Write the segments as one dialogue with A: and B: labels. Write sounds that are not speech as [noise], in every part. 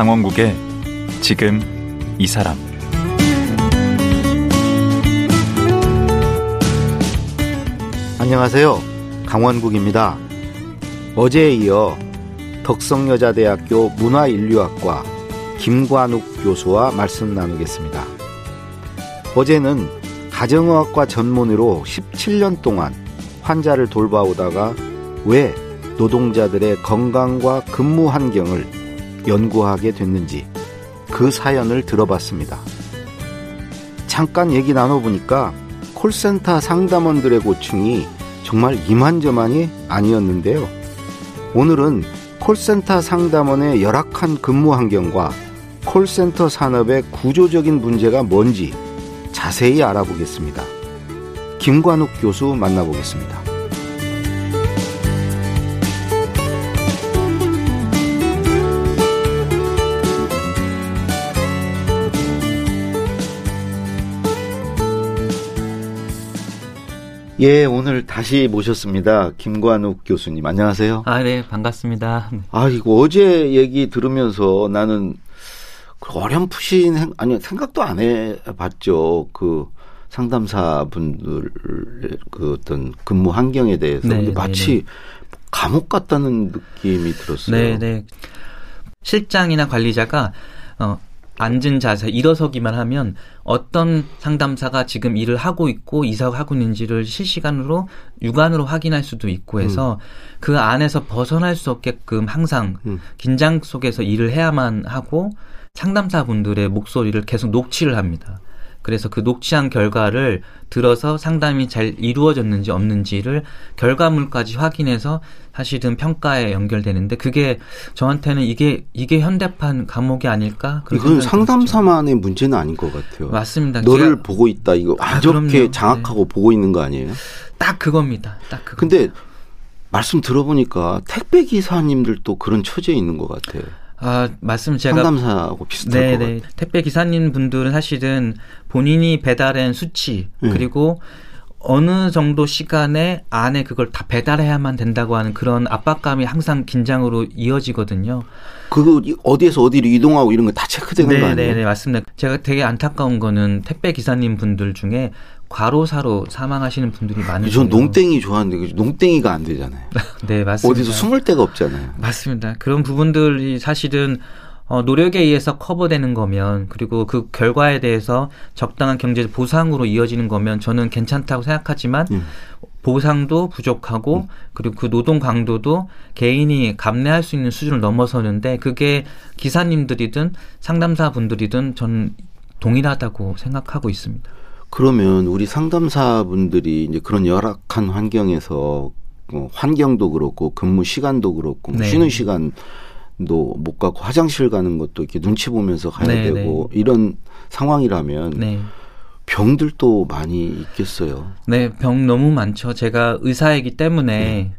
A: 강원국의 지금 이 사람
B: 안녕하세요. 강원국입니다. 어제에 이어 덕성여자대학교 문화인류학과 김관욱 교수와 말씀 나누겠습니다. 어제는 가정의학과 전문의로 17년 동안 환자를 돌봐오다가 왜 노동자들의 건강과 근무 환경을 연구하게 됐는지 그 사연을 들어봤습니다. 잠깐 얘기 나눠보니까 콜센터 상담원들의 고충이 정말 이만저만이 아니었는데요. 오늘은 콜센터 상담원의 열악한 근무 환경과 콜센터 산업의 구조적인 문제가 뭔지 자세히 알아보겠습니다. 김관욱 교수 만나보겠습니다. 예, 오늘 다시 모셨습니다. 김관욱 교수님. 안녕하세요.
C: 아, 네, 반갑습니다.
B: 아, 이거 어제 얘기 들으면서 나는 어렴풋이, 아니, 생각도 안 해봤죠. 그 상담사 분들, 그 어떤 근무 환경에 대해서. 네, 근데 마치 네, 네. 감옥 같다는 느낌이 들었어요.
C: 네, 네. 실장이나 관리자가, 어, 앉은 자세, 일어서기만 하면 어떤 상담사가 지금 일을 하고 있고 이사를 하고 있는지를 실시간으로 육안으로 확인할 수도 있고 해서 음. 그 안에서 벗어날 수 없게끔 항상 음. 긴장 속에서 일을 해야만 하고 상담사 분들의 목소리를 계속 녹취를 합니다. 그래서 그 녹취한 결과를 들어서 상담이 잘 이루어졌는지 없는지를 결과물까지 확인해서 사실은 평가에 연결되는데 그게 저한테는 이게 이게 현대판 감옥이 아닐까?
B: 이건 상담사만의 문제는 아닌 것 같아요.
C: 맞습니다.
B: 너를 보고 있다 이거 아, 저렇게 아, 장악하고 네. 보고 있는 거 아니에요?
C: 딱 그겁니다. 딱 그거.
B: 근데 말씀 들어보니까 택배 기사님들도 그런 처지에 있는 것 같아요.
C: 아, 말씀 제가
B: 상담사하고 비슷할 네네. 것 같아요.
C: 택배 기사님 분들은 사실은 본인이 배달한 수치 네. 그리고 어느 정도 시간에 안에 그걸 다 배달해야만 된다고 하는 그런 압박감이 항상 긴장으로 이어지거든요.
B: 그 어디에서 어디로 이동하고 이런 거 다 체크되는
C: 네,
B: 거 아니에요?
C: 네, 네, 맞습니다. 제가 되게 안타까운 거는 택배 기사님 분들 중에 과로사로 사망하시는 분들이 많으세요.
B: 전 농땡이 좋아하는데 농땡이가 안 되잖아요. [laughs]
C: 네, 맞습니다.
B: 어디서 숨을 데가 없잖아요.
C: 맞습니다. 그런 부분들이 사실은 어, 노력에 의해서 커버되는 거면 그리고 그 결과에 대해서 적당한 경제적 보상으로 이어지는 거면 저는 괜찮다고 생각하지만 음. 보상도 부족하고 음. 그리고 그 노동 강도도 개인이 감내할 수 있는 수준을 넘어서는데 그게 기사님들이든 상담사 분들이든 저는 동일하다고 생각하고 있습니다.
B: 그러면 우리 상담사분들이 이제 그런 열악한 환경에서 뭐 환경도 그렇고 근무 시간도 그렇고 뭐 네. 쉬는 시간 도 못 가고 화장실 가는 것도 이렇게 눈치 보면서 가야 네, 되고 네. 이런 상황이라면 네. 병들도 많이 있겠어요.
C: 네, 병 너무 많죠. 제가 의사이기 때문에 네.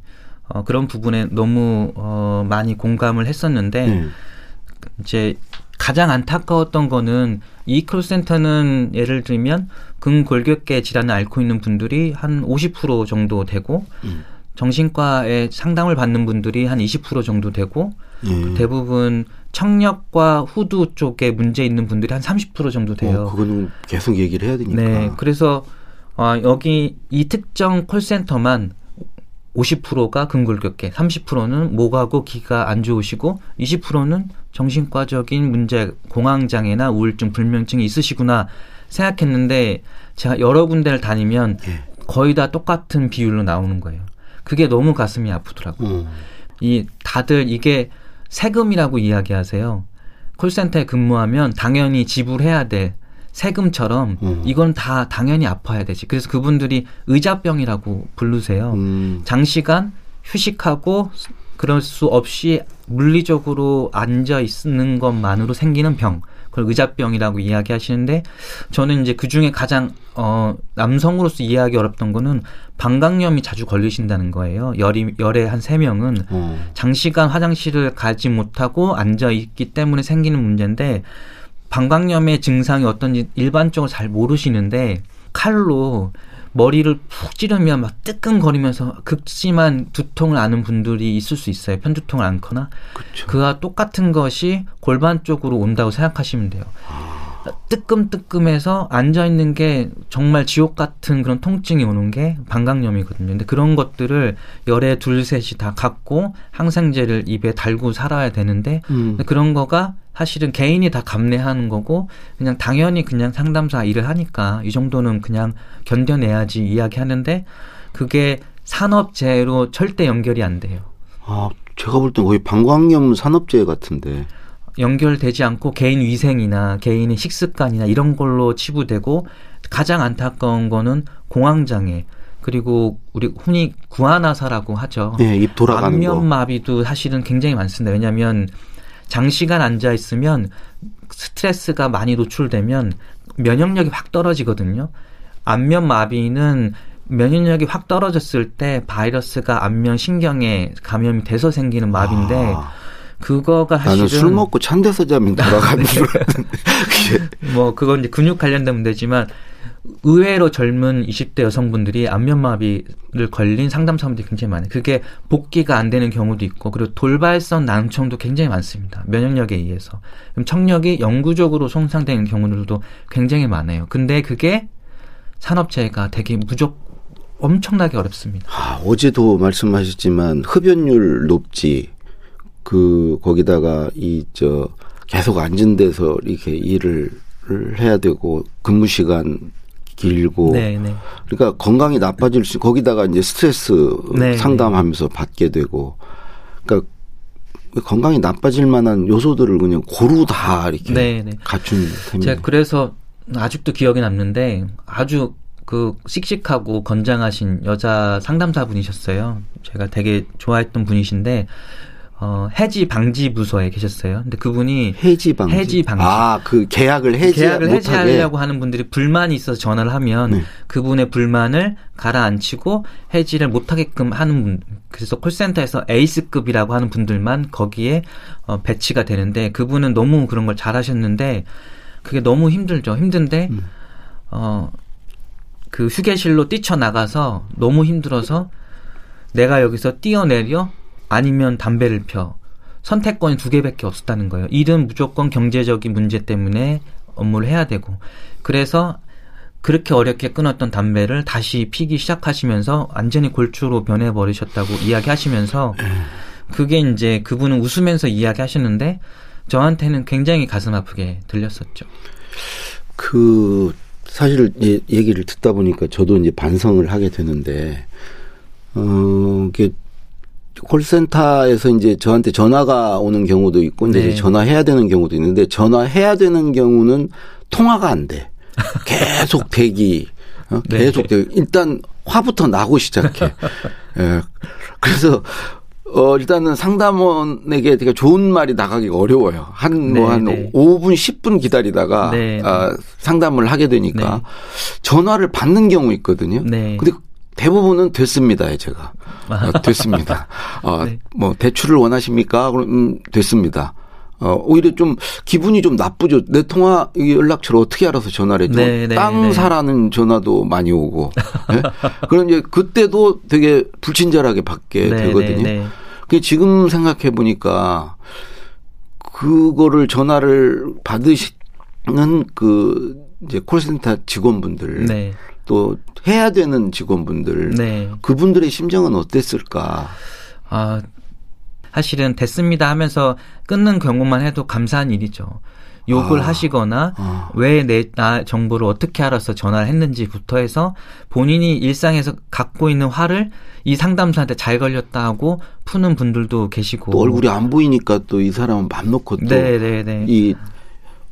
C: 어, 그런 부분에 너무 어, 많이 공감을 했었는데 네. 이제 가장 안타까웠던 거는 이 콜센터는 예를 들면 근골격계 질환을 앓고 있는 분들이 한 50% 정도 되고 음. 정신과에 상담을 받는 분들이 한 20% 정도 되고 음. 대부분 청력과 후두 쪽에 문제 있는 분들이 한 30% 정도 돼요.
B: 어, 그거는 계속 얘기를 해야 되니까.
C: 네. 그래서 어, 여기 이 특정 콜센터만 50%가 근골격계, 30%는 목하고 기가 안 좋으시고 20%는 정신과적인 문제, 공황장애나 우울증, 불면증이 있으시구나 생각했는데 제가 여러 군데를 다니면 예. 거의 다 똑같은 비율로 나오는 거예요. 그게 너무 가슴이 아프더라고요. 음. 이 다들 이게 세금이라고 이야기하세요. 콜센터에 근무하면 당연히 지불해야 돼. 세금처럼 음. 이건 다 당연히 아파야 되지. 그래서 그분들이 의자병이라고 부르세요. 음. 장시간 휴식하고 그럴 수 없이 물리적으로 앉아 있는 것만으로 생기는 병. 그걸 의자병이라고 이야기하시는데 저는 이제 그 중에 가장 어 남성으로서 이해하기 어렵던 거는 방광염이 자주 걸리신다는 거예요. 열이 열에 한 세 명은 음. 장시간 화장실을 가지 못하고 앉아 있기 때문에 생기는 문제인데 방광염의 증상이 어떤지 일반적으로 잘 모르시는데 칼로 머리를 푹 찌르면 막 뜨끔거리면서 극심한 두통을 아는 분들이 있을 수 있어요. 편두통을 앓거나.
B: 그쵸.
C: 그와 똑같은 것이 골반 쪽으로 온다고 생각하시면 돼요. 뜨끔뜨끔해서 앉아 있는 게 정말 지옥 같은 그런 통증이 오는 게 방광염이거든요. 근데 그런 것들을 열에 둘 셋이 다 갖고 항생제를 입에 달고 살아야 되는데
B: 음.
C: 그런 거가 사실은 개인이 다 감내하는 거고 그냥 당연히 그냥 상담사 일을 하니까 이 정도는 그냥 견뎌내야지 이야기하는데 그게 산업재해로 절대 연결이 안 돼요.
B: 아, 제가 볼 땐 거의 방광염 산업재해 같은데.
C: 연결되지 않고 개인 위생이나 개인의 식습관이나 이런 걸로 치부되고 가장 안타까운 거는 공황장애 그리고 우리 흔히 구안화사라고 하죠.
B: 네, 입 돌아가는 거.
C: 안면마비도 사실은 굉장히 많습니다. 왜냐하면 장시간 앉아 있으면 스트레스가 많이 노출되면 면역력이 확 떨어지거든요. 안면 마비는 면역력이 확 떨어졌을 때 바이러스가 안면 신경에 감염이 돼서 생기는 마비인데
B: 아,
C: 그거가 사실은
B: 술 먹고 찬 데서 자면 돌아가는. [laughs] 그게 [laughs]
C: 뭐 그건 이제 근육 관련된 문제지만 의외로 젊은 20대 여성분들이 안면마비를 걸린 상담사분들이 굉장히 많아요. 그게 복귀가 안 되는 경우도 있고 그리고 돌발성 난청도 굉장히 많습니다. 면역력에 의해서. 그럼 청력이 영구적으로 손상되는 경우들도 굉장히 많아요. 근데 그게 산업재해가 되게 무조 엄청나게 어렵습니다.
B: 아, 어제도 말씀하셨지만 흡연율 높지. 그 거기다가 이 저 계속 앉은 데서 이렇게 일을 해야 되고 근무 시간 길고
C: 네, 네.
B: 그러니까 건강이 나빠질 수 거기다가 이제 스트레스
C: 네,
B: 상담하면서 받게 되고 그러니까 건강이 나빠질 만한 요소들을 그냥 고루 다 이렇게
C: 네, 네.
B: 갖춘 셈이에요.
C: 제가 그래서 아직도 기억에 남는데 아주 그 씩씩하고 건장하신 여자 상담사분이셨어요. 제가 되게 좋아했던 분이신데 어, 해지 방지 부서에 계셨어요. 근데 그분이
B: 해지 방지.
C: 해지 방지.
B: 아, 그 계약을 해지
C: 계약을. 해지하려고 하는 분들이 불만이 있어서 전화를 하면
B: 네.
C: 그분의 불만을 가라앉히고 해지를 못 하게끔 하는 분. 그래서 콜센터에서 에이스급이라고 하는 분들만 거기에 어, 배치가 되는데 그분은 너무 그런 걸 잘하셨는데 그게 너무 힘들죠. 힘든데
B: 음.
C: 어, 그 휴게실로 뛰쳐나가서 너무 힘들어서 내가 여기서 뛰어내려 아니면 담배를 펴. 선택권이 두 개밖에 없었다는 거예요. 일은 무조건 경제적인 문제 때문에 업무를 해야 되고. 그래서 그렇게 어렵게 끊었던 담배를 다시 피기 시작하시면서 완전히 골초로 변해버리셨다고 이야기하시면서 그게 이제 그분은 웃으면서 이야기하시는데 저한테는 굉장히 가슴 아프게 들렸었죠.
B: 그 사실 이 얘기를 듣다 보니까 저도 이제 반성을 하게 되는데 어 콜센터에서 이제 저한테 전화가 오는 경우도 있고 이제
C: 네.
B: 전화해야 되는 경우도 있는데 전화해야 되는 경우는 통화가 안 돼. 계속 [laughs] 대기. 어?
C: 네.
B: 계속 대기. 일단 화부터 나고 시작해. [laughs] 예. 그래서 어 일단은 상담원에게 되게 좋은 말이 나가기가 어려워요. 한 뭐한
C: 네, 네.
B: 5분 10분 기다리다가
C: 네, 네.
B: 아, 상담을 하게 되니까
C: 네.
B: 전화를 받는 경우 있거든요.
C: 네.
B: 근데 대부분은 됐습니다, 제가. 어, 됐습니다. [laughs] 어,
C: 네.
B: 뭐 대출을 원하십니까? 그럼 음, 됐습니다. 어, 오히려 좀 기분이 좀 나쁘죠. 내 통화 이 연락처를 어떻게 알아서 전화를 했죠?
C: 네, 네,
B: 땅
C: 네.
B: 사라는 전화도 많이 오고. [laughs] 네? 그럼 이제 그때도 되게 불친절하게 받게
C: 네,
B: 되거든요.
C: 네, 네.
B: 그 지금 생각해 보니까 그거를 전화를 받으시는 그 이제 콜센터 직원분들
C: 네.
B: 또 해야 되는 직원분들
C: 네.
B: 그분들의 심정은 어땠을까?
C: 아, 사실은 됐습니다 하면서 끊는 경우만 해도 감사한 일이죠. 욕을
B: 아,
C: 하시거나
B: 아.
C: 왜내 나 정보를 어떻게 알아서 전화를 했는지부터 해서 본인이 일상에서 갖고 있는 화를 이 상담사한테 잘 걸렸다 하고 푸는 분들도 계시고
B: 또 얼굴이 안 보이니까 또 이 사람은 맘 놓고 또
C: 네, 네, 네.
B: 이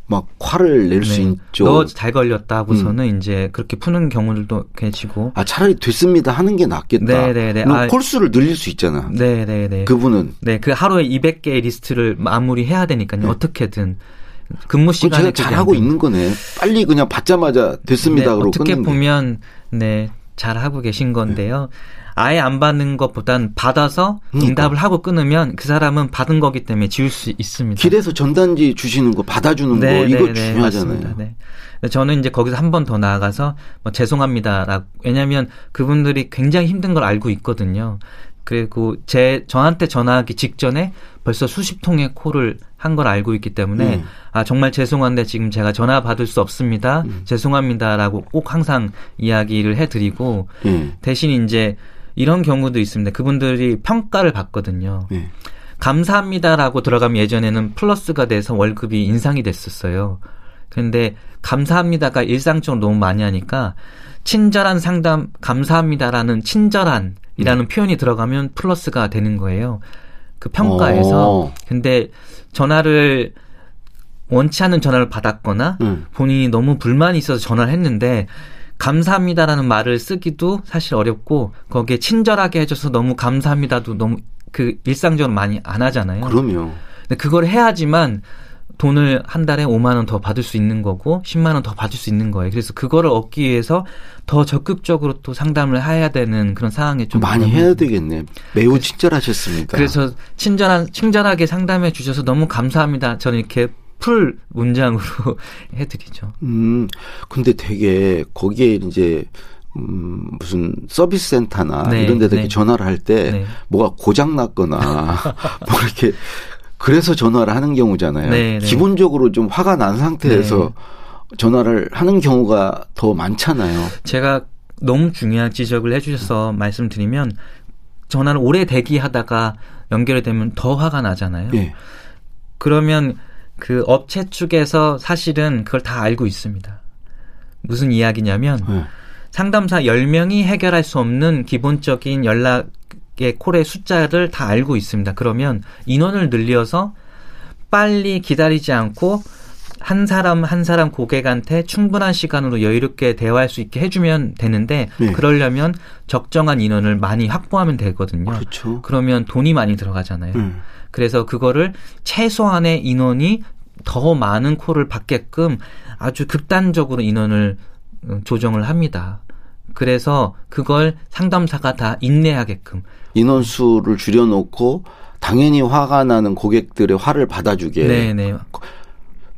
B: 막 화를 낼수 있죠.
C: 너 잘 걸렸다 하고서는
B: 음.
C: 이제 그렇게 푸는 경우들도 계시고
B: 아 차라리 됐습니다 하는 게 낫겠다.
C: 네, 네, 네.
B: 뭐
C: 아,
B: 콜수를 늘릴 수 있잖아.
C: 네, 네, 네.
B: 그분은
C: 네, 그 하루에 200개의 리스트를 마무리해야 되니까요. 어떻게든 근무 시간에
B: 제가 잘하고 있는 거네. 빨리 그냥 받자마자 됐습니다.
C: 네,
B: 그러고
C: 어떻게. 보면 네 잘 하고 계신 건데요. 아예 안 받는 것보단 받아서
B: 그러니까.
C: 응답을 하고 끊으면 그 사람은 받은 거기 때문에 지울 수 있습니다.
B: 길에서 전단지 주시는 거 받아주는 거 이거 중요하잖아요.
C: 맞습니다. 네. 저는 이제 거기서 한 번 더 나아가서 뭐 죄송합니다라고 왜냐하면 그분들이 굉장히 힘든 걸 알고 있거든요. 그리고 제 저한테 전화하기 직전에 벌써 수십 통의 콜을 한 걸 알고 있기 때문에
B: 음.
C: 아 정말 죄송한데 지금 제가 전화 받을 수 없습니다.
B: 음.
C: 죄송합니다라고 꼭 항상 이야기를 해드리고
B: 예.
C: 대신 이제 이런 경우도 있습니다. 그분들이 평가를 받거든요.
B: 예.
C: 감사합니다라고 들어가면 예전에는 플러스가 돼서 월급이 인상이 됐었어요. 근데 감사합니다가 일상적으로 너무 많이 하니까 친절한 상담 감사합니다라는 친절한이라는 표현이 들어가면 플러스가 되는 거예요. 그 평가에서
B: 어.
C: 근데 전화를 원치 않는 전화를 받았거나
B: 음.
C: 본인이 너무 불만이 있어서 전화를 했는데 감사합니다라는 말을 쓰기도 사실 어렵고 거기에 친절하게 해줘서 너무 감사합니다도 너무 그 일상적으로 많이 안 하잖아요.
B: 그럼요.
C: 근데 그걸 해야지만 돈을 한 달에 5만 원 더 받을 수 있는 거고 10만 원 더 받을 수 있는 거예요. 그래서 그거를 얻기 위해서 더 적극적으로 또 상담을 해야 되는 그런 상황에 좀
B: 많이 해야 되겠네. 매우 친절하셨습니다.
C: 그래서 친절한 친절하게 상담해 주셔서 너무 감사합니다. 저는 이렇게 풀 문장으로 [laughs] 해드리죠.
B: 음, 근데 되게 거기에 이제 음, 무슨 서비스 센터나
C: 네,
B: 이런 데다
C: 네.
B: 전화를 할때
C: 네.
B: 뭐가 고장 났거나 [laughs] 뭐 이렇게 그래서 전화를 하는 경우잖아요.
C: 네, 네.
B: 기본적으로 좀 화가 난 상태에서 전화를 하는 경우가 더 많잖아요.
C: 제가 너무 중요한 지적을 해주셔서 말씀드리면 전화를 오래 대기하다가 연결이 되면 더 화가 나잖아요.
B: 예.
C: 그러면 그 업체 측에서 사실은 그걸 다 알고 있습니다. 무슨 이야기냐면
B: 예.
C: 상담사 10명이 해결할 수 없는 기본적인 연락의 콜의 숫자를 다 알고 있습니다. 그러면 인원을 늘려서 빨리 기다리지 않고 한 사람 한 사람 고객한테 충분한 시간으로 여유롭게 대화할 수 있게 해주면 되는데
B: 네.
C: 그러려면 적정한 인원을 많이 확보하면 되거든요.
B: 그렇죠.
C: 그러면 돈이 많이 들어가잖아요.
B: 음.
C: 그래서 그거를 최소한의 인원이 더 많은 콜을 받게끔 아주 극단적으로 인원을 어, 조정을 합니다. 그래서 그걸 상담사가 다 인내하게끔
B: 인원수를 줄여놓고 당연히 화가 나는 고객들의 화를 받아주게.
C: 네네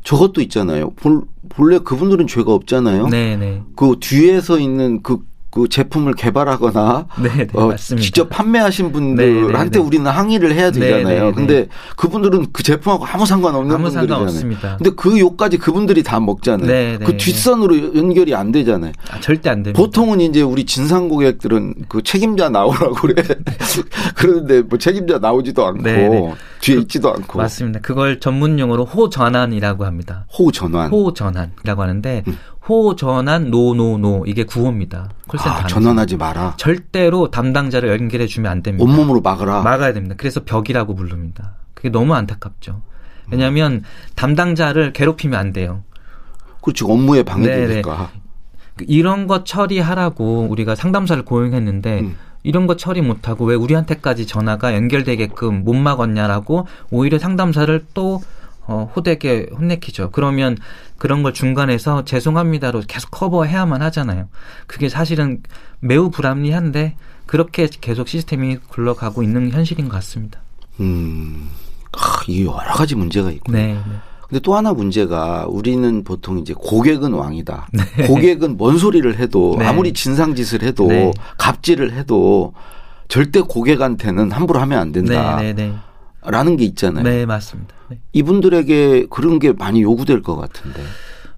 B: 저것도 있잖아요. 볼, 본래 그분들은 죄가 없잖아요.
C: 네네
B: 그 뒤에서 있는 그, 그 제품을 개발하거나
C: 네네
B: 어,
C: 맞습니다.
B: 직접 판매하신 분들한테
C: 네, 네, 네.
B: 우리는 항의를 해야
C: 네,
B: 되잖아요.
C: 네,
B: 근데 그분들은 그 제품하고 아무 상관없는
C: 아무
B: 분들이잖아요.
C: 상관없습니다.
B: 근데 그 욕까지 그분들이 다 먹잖아요.
C: 네, 네,
B: 그
C: 네.
B: 뒷선으로 연결이 안 되잖아요.
C: 아, 절대 안 됩니다.
B: 보통은 이제 우리 진상 고객들은 그 책임자 나오라고 그래. [laughs] 그러는데 뭐 책임자 나오지도 않고
C: 네, 네.
B: 뒤에 있지도 않고
C: 맞습니다. 그걸 전문 용어로 호전환이라고 합니다.
B: 호우 전환.
C: 호전환이라고 하는데 호전환 no no no 이게 구호입니다. 콜센터
B: 아. 전환하지 마라.
C: 절대로 담당자를 연결해 주면 안 됩니다.
B: 온몸으로 막으라.
C: 막아야 됩니다. 그래서 벽이라고 부릅니다. 그게 너무 안타깝죠. 왜냐하면 담당자를 괴롭히면 안 돼요.
B: 그렇지 업무에
C: 네,
B: 방해되니까.
C: 그 이런 거 처리하라고 우리가 상담사를 고용했는데
B: 음.
C: 이런 거 처리 못하고 왜 우리한테까지 전화가 연결되게끔 못 막았냐라고 오히려 상담사를 또 어, 호되게 혼내키죠. 그러면 그런 걸 중간에서 죄송합니다로 계속 커버해야만 하잖아요. 그게 사실은 매우 불합리한데 그렇게 계속 시스템이 굴러가고 있는 현실인 것 같습니다.
B: 음. 아, 이게 여러 가지 문제가 있고.
C: 네. 네.
B: 근데 또 하나 문제가 우리는 보통 이제 고객은 왕이다. [laughs]
C: 네.
B: 고객은 뭔 소리를 해도
C: 네.
B: 아무리 진상 짓을 해도
C: 네.
B: 갑질을 해도 절대 고객한테는 함부로 하면 안 된다.
C: 네, 네, 네.
B: 라는 게 있잖아요.
C: 네, 맞습니다. 네.
B: 이분들에게 그런 게 많이 요구될 것 같은데.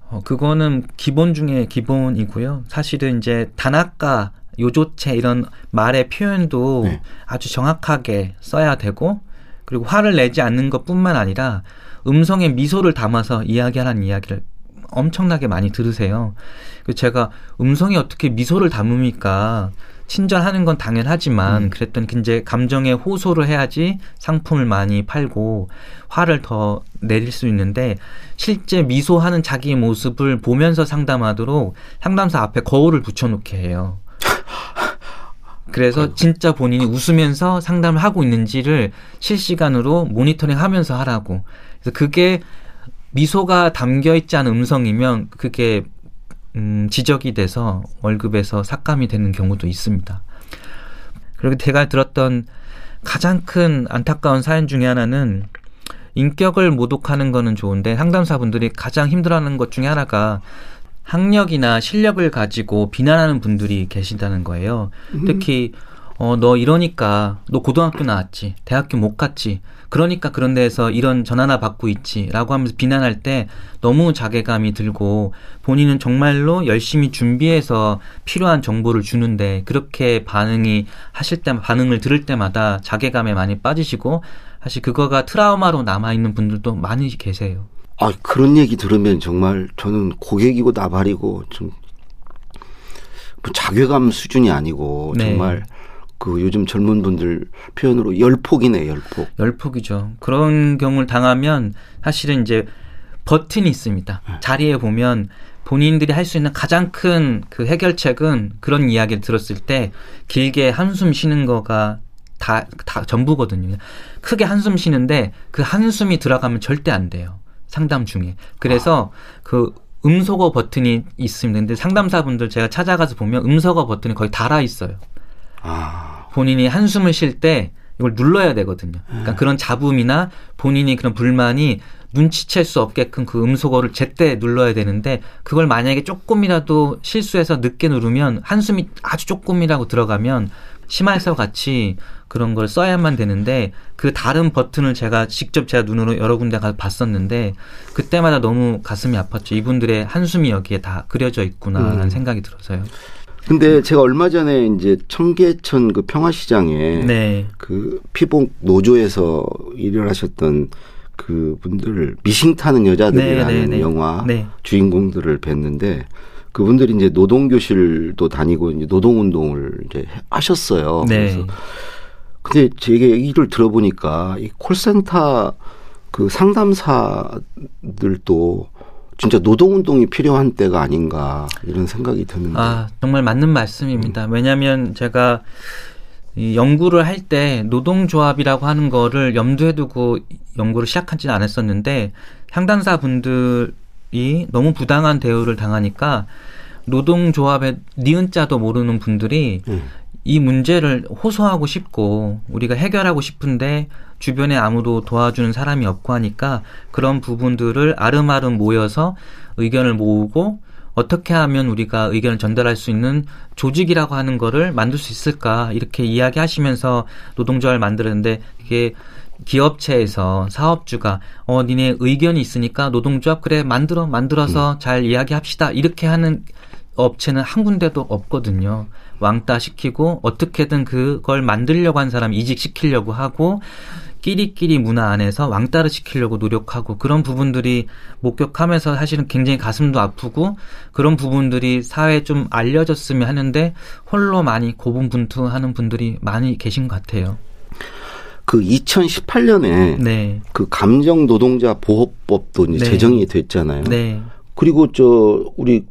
C: 어, 그거는 기본 중에 기본이고요. 사실은 이제 단아까, 요조체 이런 말의 표현도
B: 네.
C: 아주 정확하게 써야 되고, 그리고 화를 내지 않는 것 뿐만 아니라 음성에 미소를 담아서 이야기하라는 이야기를 엄청나게 많이 들으세요. 그 제가 음성에 어떻게 미소를 담습니까? 친절하는 건 당연하지만
B: 음.
C: 그랬더니 이제 감정에 호소를 해야지 상품을 많이 팔고 화를 더 내릴 수 있는데 실제 미소하는 자기 모습을 보면서 상담하도록 상담사 앞에 거울을 붙여놓게 해요. 그래서 진짜 본인이 웃으면서 상담을 하고 있는지를 실시간으로 모니터링 하면서 하라고. 그래서 그게 미소가 담겨 있지 않은 음성이면 그게 음, 지적이 돼서 월급에서 삭감이 되는 경우도 있습니다. 그리고 제가 들었던 가장 큰 안타까운 사연 중에 하나는 인격을 모독하는 거는 좋은데 상담사분들이 가장 힘들어하는 것 중에 하나가 학력이나 실력을 가지고 비난하는 분들이 계신다는 거예요. 음. 특히 어, 너 이러니까 너 고등학교 나왔지, 대학교 못 갔지, 그러니까 그런 데에서 이런 전화나 받고 있지, 라고 하면서 비난할 때 너무 자괴감이 들고 본인은 정말로 열심히 준비해서 필요한 정보를 주는데 그렇게 반응이 하실 때, 반응을 들을 때마다 자괴감에 많이 빠지시고 사실 그거가 트라우마로 남아 있는 분들도 많이 계세요.
B: 아, 그런 얘기 들으면 정말 저는 고객이고 나발이고 좀뭐 자괴감 수준이 아니고 네. 정말 그 요즘 젊은 분들 표현으로 열폭이네 열폭.
C: 열폭이죠. 그런 경우를 당하면 사실은 이제 버튼이 있습니다. 네. 자리에 보면 본인들이 할 수 있는 가장 큰 그 해결책은 그런 이야기를 들었을 때 길게 한숨 쉬는 거가 다, 다 전부거든요. 크게 한숨 쉬는데 그 한숨이 들어가면 절대 안 돼요. 상담 중에. 그래서 아. 그 음소거 버튼이 있습니다. 근데 상담사분들 제가 찾아가서 보면 음소거 버튼이 거의 달아 있어요. 아. 본인이 한숨을 쉴 때 이걸 눌러야 되거든요. 그러니까 네. 그런 잡음이나 본인이 그런 불만이 눈치챌 수 없게끔 그 음소거를 제때 눌러야 되는데 그걸 만약에 조금이라도 실수해서 늦게 누르면 한숨이 아주 조금이라고 들어가면 심할서 같이 그런 걸 써야만 되는데 그 다른 버튼을 제가 직접 제가 눈으로 여러 군데 가서 봤었는데 그때마다 너무 가슴이 아팠죠. 이분들의 한숨이 여기에 다 그려져 있구나라는 음. 생각이 들어서요.
B: 근데 제가 얼마 전에 이제 청계천 그 평화시장에 네. 그 피복 노조에서 일을 하셨던 그 분들 미싱 타는 여자들이라는 네, 네, 네. 영화 네. 주인공들을 뵀는데 그분들이 이제 노동 교실도 다니고 이제 노동 운동을 이제 하셨어요. 네. 그래서 근데 제게 얘기를 들어보니까 이 콜센터 그 상담사들도 진짜 노동운동이 필요한 때가 아닌가 이런 생각이 드는데.
C: 아, 정말 맞는 말씀입니다. 음. 왜냐하면 제가 이 연구를 할 때 노동조합이라고 하는 거를 염두에 두고 연구를 시작하지는 않았었는데 상담사 분들이 너무 부당한 대우를 당하니까 노동조합의 니은자도 모르는 분들이 음. 이 문제를 호소하고 싶고 우리가 해결하고 싶은데 주변에 아무도 도와주는 사람이 없고 하니까 그런 부분들을 아름아름 모여서 의견을 모으고 어떻게 하면 우리가 의견을 전달할 수 있는 조직이라고 하는 거를 만들 수 있을까 이렇게 이야기하시면서 노동조합을 만들었는데 이게 기업체에서 사업주가 어 니네 의견이 있으니까 노동조합 그래 만들어 만들어서 음. 잘 이야기합시다 이렇게 하는 업체는 한 군데도 없거든요. 왕따 시키고 어떻게든 그걸 만들려고 한 사람 이직시키려고 하고 끼리끼리 문화 안에서 왕따를 시키려고 노력하고 그런 부분들이 목격하면서 사실은 굉장히 가슴도 아프고 그런 부분들이 사회에 좀 알려졌으면 하는데 홀로 많이 고분분투하는 분들이 많이 계신 것 같아요.
B: 그 2018년에 네. 그 감정 노동자 보호법도 이제 네. 제정이 됐잖아요. 네. 그리고 저 우리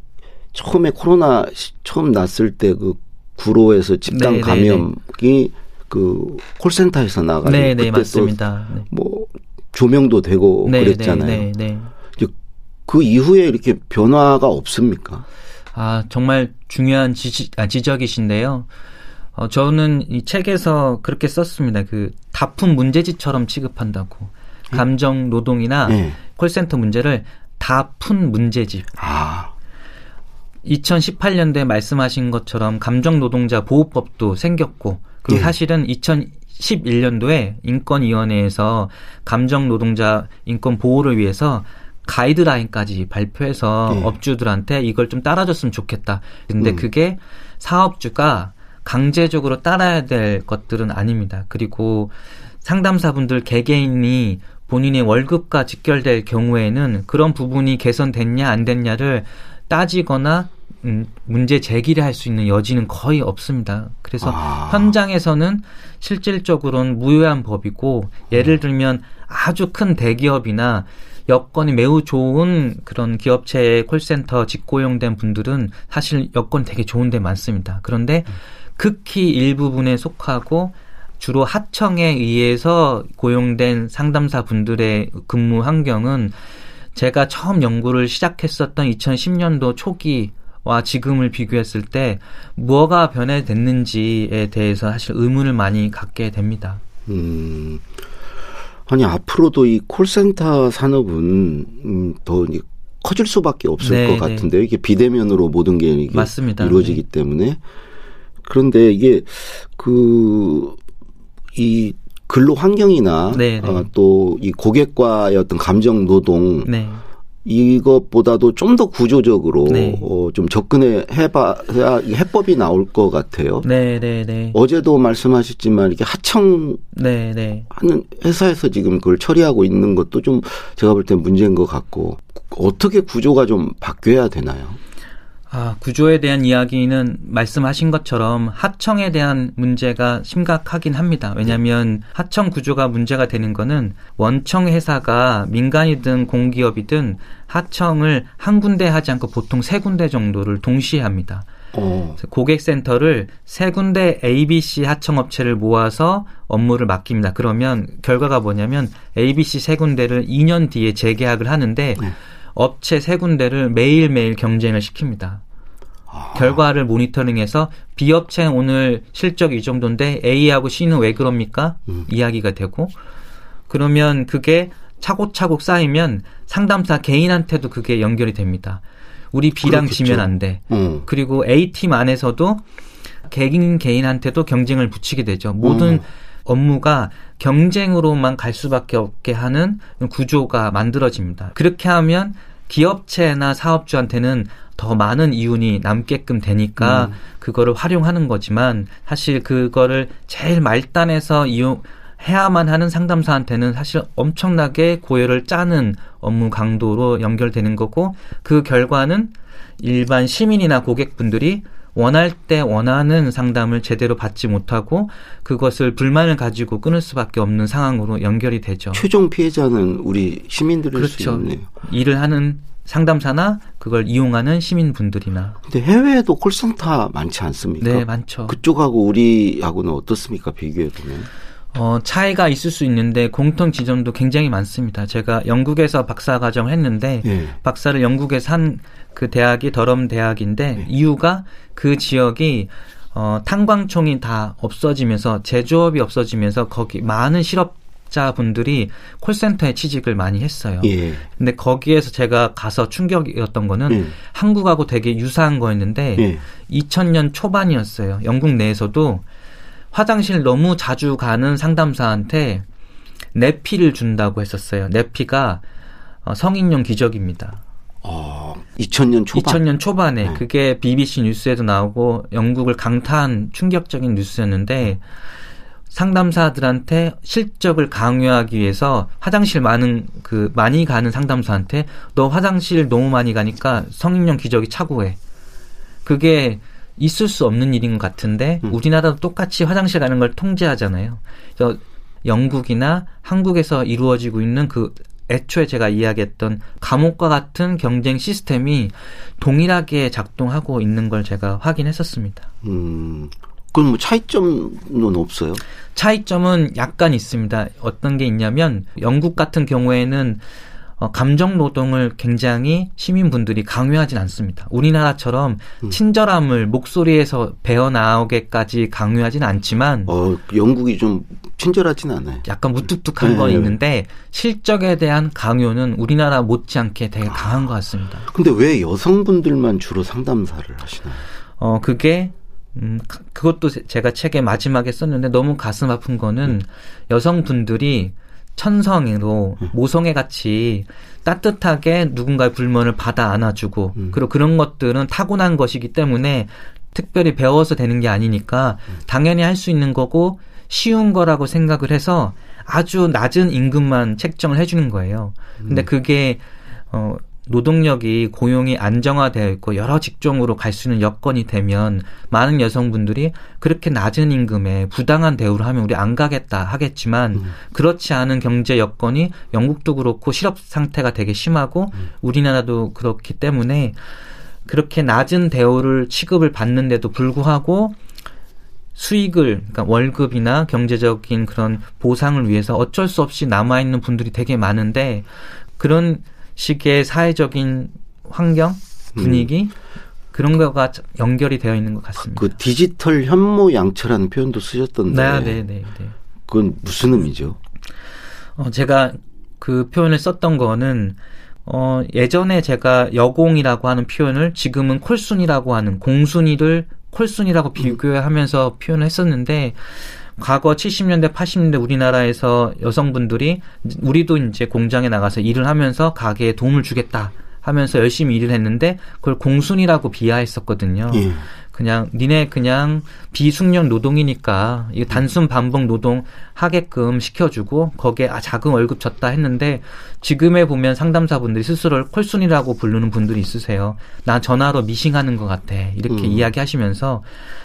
B: 처음에 코로나 처음 났을 때 그 구로에서 집단 네, 네, 감염이 그 콜센터에서 나가고 네, 네, 맞습니다. 네. 뭐 조명도 되고 네, 그랬잖아요. 네, 네, 네. 그 이후에 이렇게 변화가 없습니까?
C: 아 정말 중요한 지지, 아, 지적이신데요. 어, 저는 이 책에서 그렇게 썼습니다. 그 다품 문제지처럼 취급한다고. 감정 노동이나 네. 콜센터 문제를 다푼 문제집. 아. 2018년도에 말씀하신 것처럼 감정 노동자 보호법도 생겼고 그리고 네. 사실은 2011년도에 인권위원회에서 감정 노동자 인권 보호를 위해서 가이드라인까지 발표해서 네. 업주들한테 이걸 좀 따라줬으면 좋겠다. 근데 음. 그게 사업주가 강제적으로 따라야 될 것들은 아닙니다. 그리고 상담사분들 개개인이 본인의 월급과 직결될 경우에는 그런 부분이 개선됐냐 안 됐냐를 따지거나 음, 문제 제기를 할 수 있는 여지는 거의 없습니다. 그래서 아. 현장에서는 실질적으로는 무효한 법이고 예를 들면 아주 큰 대기업이나 여건이 매우 좋은 그런 기업체의 콜센터 직고용된 분들은 사실 여건 되게 좋은 데 많습니다. 그런데 극히 일부분에 속하고 주로 하청에 의해서 고용된 상담사 분들의 근무 환경은 제가 처음 연구를 시작했었던 2010년도 초기 와 지금을 비교했을 때 뭐가 변해됐는지에 대해서 사실 의문을 많이 갖게 됩니다.
B: 음, 아니 앞으로도 이 콜센터 산업은 음, 더 커질 수밖에 없을 네, 것 네. 같은데 이게 비대면으로 모든 게 이게 맞습니다. 이루어지기 네. 때문에 그런데 이게 그 이 근로 환경이나 네, 네. 어, 또이 고객과의 어떤 감정 노동 네. 이것보다도 좀 더 구조적으로 네. 어, 좀 접근해 해봐 야 해법이 나올 것 같아요.
C: 네, 네, 네.
B: 어제도 말씀하셨지만 이게 하청 네, 네. 하는 회사에서 지금 그걸 처리하고 있는 것도 좀 제가 볼 때 문제인 것 같고 어떻게 구조가 좀 바뀌어야 되나요?
C: 아, 구조에 대한 이야기는 말씀하신 것처럼 하청에 대한 문제가 심각하긴 합니다. 왜냐하면 하청 구조가 문제가 되는 거는 원청 회사가 민간이든 공기업이든 하청을 한 군데 하지 않고 보통 세 군데 정도를 동시에 합니다. 어. 고객센터를 세 군데 ABC 하청업체를 모아서 업무를 맡깁니다. 그러면 결과가 뭐냐면 ABC 세 군데를 2년 뒤에 재계약을 하는데 네. 업체 세 군데를 매일매일 경쟁을 시킵니다. 아. 결과를 모니터링해서 B업체 오늘 실적 이 정도인데 A하고 C는 왜 그럽니까? 음. 이야기가 되고 그러면 그게 차곡차곡 쌓이면 상담사 개인한테도 그게 연결이 됩니다. 우리 B랑 그렇겠죠. 지면 안 돼. 음. 그리고 A팀 안에서도 개인 개인한테도 경쟁을 붙이게 되죠. 모든 음. 업무가 경쟁으로만 갈 수밖에 없게 하는 구조가 만들어집니다. 그렇게 하면 기업체나 사업주한테는 더 많은 이윤이 남게끔 되니까 음. 그거를 활용하는 거지만 사실 그거를 제일 말단에서 이용 해야만 하는 상담사한테는 사실 엄청나게 고열을 짜는 업무 강도로 연결되는 거고 그 결과는 일반 시민이나 고객분들이 원할 때 원하는 상담을 제대로 받지 못하고 그것을 불만을 가지고 끊을 수밖에 없는 상황으로 연결이 되죠.
B: 최종 피해자는 우리 시민들일 그렇죠. 수 있네요.
C: 일을 하는 상담사나 그걸 이용하는 시민분들이나.
B: 근데 해외에도 콜센터 많지 않습니까?
C: 네, 많죠.
B: 그쪽하고 우리하고는 어떻습니까? 비교해 보면.
C: 어, 차이가 있을 수 있는데 공통 지점도 굉장히 많습니다. 제가 영국에서 박사 과정을 했는데 네. 박사를 영국에서 한 그 대학이 더럼 대학인데 네. 이유가 그 지역이 어, 탄광총이 다 없어지면서 제조업이 없어지면서 거기 많은 실업 자분들이 콜센터에 취직을 많이 했어요. 예. 근데 거기에서 제가 가서 충격이었던 거는 예. 한국하고 되게 유사한 거였는데 예. 2000년 초반이었어요. 영국 내에서도 화장실 너무 자주 가는 상담사한테 내피를 준다고 했었어요. 내피가 어, 성인용 기적입니다.
B: 어, 2000년 초반.
C: 2000년 초반에 네. 그게 BBC 뉴스에도 나오고 영국을 강타한 충격적인 뉴스였는데 상담사들한테 실적을 강요하기 위해서 화장실 많은 그 많이 가는 상담사한테 너 화장실 너무 많이 가니까 성인용 기저귀 차고 해. 그게 있을 수 없는 일인 것 같은데 음. 우리나라도 똑같이 화장실 가는 걸 통제하잖아요. 그래서 영국이나 한국에서 이루어지고 있는 그 애초에 제가 이야기했던 감옥과 같은 경쟁 시스템이 동일하게 작동하고 있는 걸 제가 확인했었습니다.
B: 음, 그럼 뭐 차이점은 없어요?
C: 차이점은 약간 있습니다. 어떤 게 있냐면 영국 같은 경우에는 어, 감정 노동을 굉장히 시민분들이 강요하진 않습니다. 우리나라처럼 음. 친절함을 목소리에서 배어 나오게까지 강요하진 않지만
B: 어, 영국이 좀 친절하진 않아요.
C: 약간 무뚝뚝한 네. 건 있는데 실적에 대한 강요는 우리나라 못지않게 되게 아. 강한 것 같습니다.
B: 근데 왜 여성분들만 주로 상담사를 하시나요?
C: 어, 그게 음, 그것도 제가 책에 마지막에 썼는데 너무 가슴 아픈 거는 음. 여성분들이 천성으로 음. 모성애 같이 따뜻하게 누군가의 불만을 받아 안아주고 음. 그리고 그런 것들은 타고난 것이기 때문에 특별히 배워서 되는 게 아니니까 음. 당연히 할 수 있는 거고 쉬운 거라고 생각을 해서 아주 낮은 임금만 책정을 해주는 거예요. 근데 음. 그게 어 노동력이 고용이 안정화되어 있고 여러 직종으로 갈 수 있는 여건이 되면 많은 여성분들이 그렇게 낮은 임금에 부당한 대우를 하면 우리 안 가겠다 하겠지만 음. 그렇지 않은 경제 여건이 영국도 그렇고 실업 상태가 되게 심하고 음. 우리나라도 그렇기 때문에 그렇게 낮은 대우를 취급을 받는데도 불구하고 수익을 그러니까 월급이나 경제적인 그런 보상을 위해서 어쩔 수 없이 남아 있는 분들이 되게 많은데 그런 식의 사회적인 환경 분위기 음. 그런 거가 연결이 되어 있는 것 같습니다.
B: 그 디지털 현모 양처라는 표현도 쓰셨던데.
C: 네, 네, 네, 네.
B: 그건 무슨 의미죠?
C: 어, 제가 그 표현을 썼던 거는 어, 예전에 제가 여공이라고 하는 표현을 지금은 콜순이라고 하는 공순이를 콜순이라고 비교하면서 표현을 했었는데 과거 70년대, 80년대 우리나라에서 여성분들이 우리도 이제 공장에 나가서 일을 하면서 가게에 도움을 주겠다 하면서 열심히 일을 했는데 그걸 공순이라고 비하했었거든요. 예. 그냥 니네 그냥 비숙련 노동이니까 이거 단순 반복 노동 하게끔 시켜주고 거기에 아 작은 월급 줬다 했는데 지금에 보면 상담사분들이 스스로를 콜순이라고 부르는 분들이 있으세요. 나 전화로 미싱하는 것 같아 이렇게 음. 이야기하시면서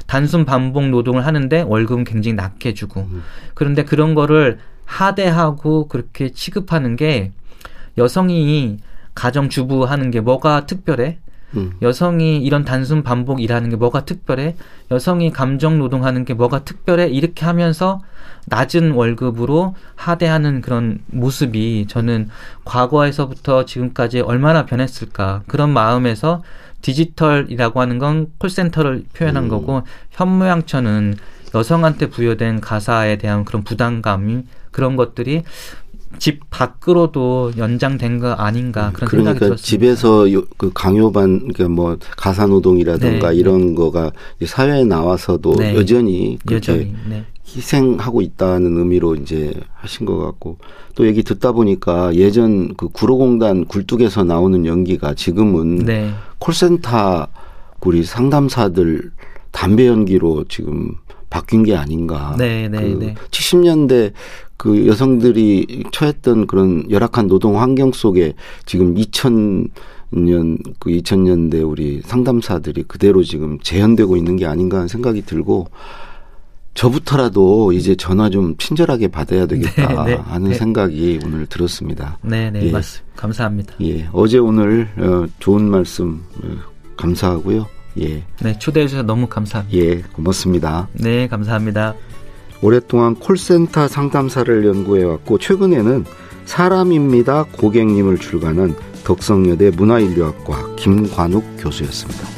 C: 단순 반복 노동을 하는데 월급은 굉장히 낮게 주고 음. 그런데 그런 거를 하대하고 그렇게 취급하는 게 여성이 가정주부 하는 게 뭐가 특별해? 음. 여성이 이런 단순 반복 일하는 게 뭐가 특별해? 여성이 감정 노동하는 게 뭐가 특별해? 이렇게 하면서 낮은 월급으로 하대하는 그런 모습이 저는 과거에서부터 지금까지 얼마나 변했을까 그런 마음에서 디지털이라고 하는 건 콜센터를 표현한 음. 거고 현모양처는 여성한테 부여된 가사에 대한 그런 부담감이 그런 것들이 집 밖으로도 연장된 거 아닌가 그런
B: 그러니까
C: 생각이 들었습니다.
B: 집에서 요, 그 강요반 그러니까 뭐 가사 노동이라든가 네, 이런 네. 거가 사회에 나와서도 네. 여전히 그렇게 여전히, 네. 희생하고 있다는 의미로 이제 하신 것 같고 또 얘기 듣다 보니까 예전 그 구로공단 굴뚝에서 나오는 연기가 지금은 네. 콜센터 우리 상담사들 담배 연기로 지금 바뀐 게 아닌가. 네, 네, 그 네. 70년대 그 여성들이 처했던 그런 열악한 노동 환경 속에 지금 2000 년 그 2000년대 우리 상담사들이 그대로 지금 재현되고 있는 게 아닌가 하는 생각이 들고 저부터라도 이제 전화 좀 친절하게 받아야 되겠다 [laughs] 네, 네, 하는 네. 생각이 오늘 들었습니다.
C: 네, 네, 예. 맞습니다. 감사합니다.
B: 예, 어제 오늘 어, 좋은 말씀 어, 감사하고요. 예.
C: 네, 초대해 주셔서 너무 감사합니다.
B: 예, 고맙습니다.
C: 네, 감사합니다.
B: 오랫동안 콜센터 상담사를 연구해왔고 최근에는 사람입니다 고객님을 출간한 덕성여대 문화인류학과 김관욱 교수였습니다.